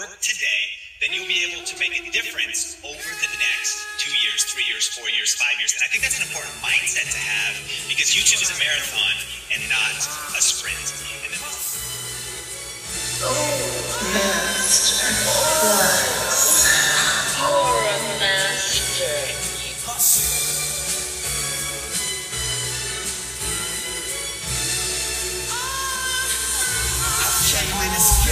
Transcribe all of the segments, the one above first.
work today, then you'll be able to make a difference over the next two years, three years, four years, five years. And I think that's an important mindset to have because YouTube is a marathon and not a sprint. And then You're a master. Came in this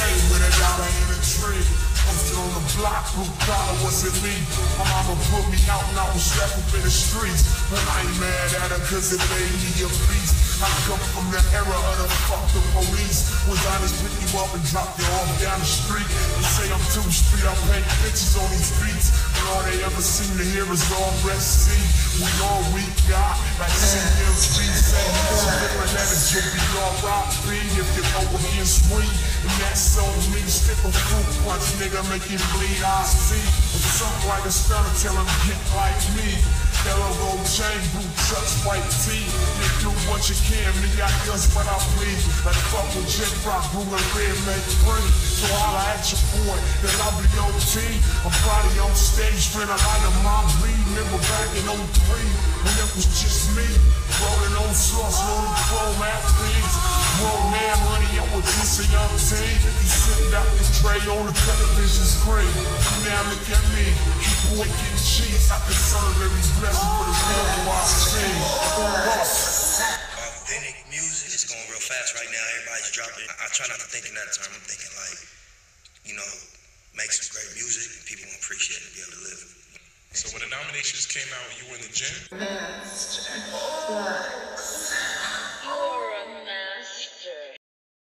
still on the block, blue wasn't me. My mama put me out and I was left up in the streets. But I ain't mad at her cause it made me a beast. I come from the era of the fuck the police. Was honest, pick you up and drop you off down the street. They say I'm too street, I paint pictures on these beats. But all they ever seem to hear is all rest see. We all we got, like CMC say, it's different is you'll be R.I.P. if you go against me. And that's on me, stick a fruit punch, nigga, make you bleed. I see, something like a stunner, tell him get like me. Gold chain, boot trucks, white tee. You do what you can, me I guns, what I please. Like fuck with Jet Rock, blue and red, make free. So holla at your boy, then I'll be OT. I'm probably on stage, finna light a my bleed. Remember back in 03, when it was just me. Rolling on sauce, rolling I'm with this a young team. He sitting out this tray on the television screen. Now look at me, keep boy getting cheese. I can serve every blessing for the real I see. Boss. authentic music is going real fast right now. Everybody's dropping. I, I try not to think in that term. I'm thinking like, you know, make some great music and people will appreciate it and be able to live. So when the nominations came out, you were in the gym. Master Flex.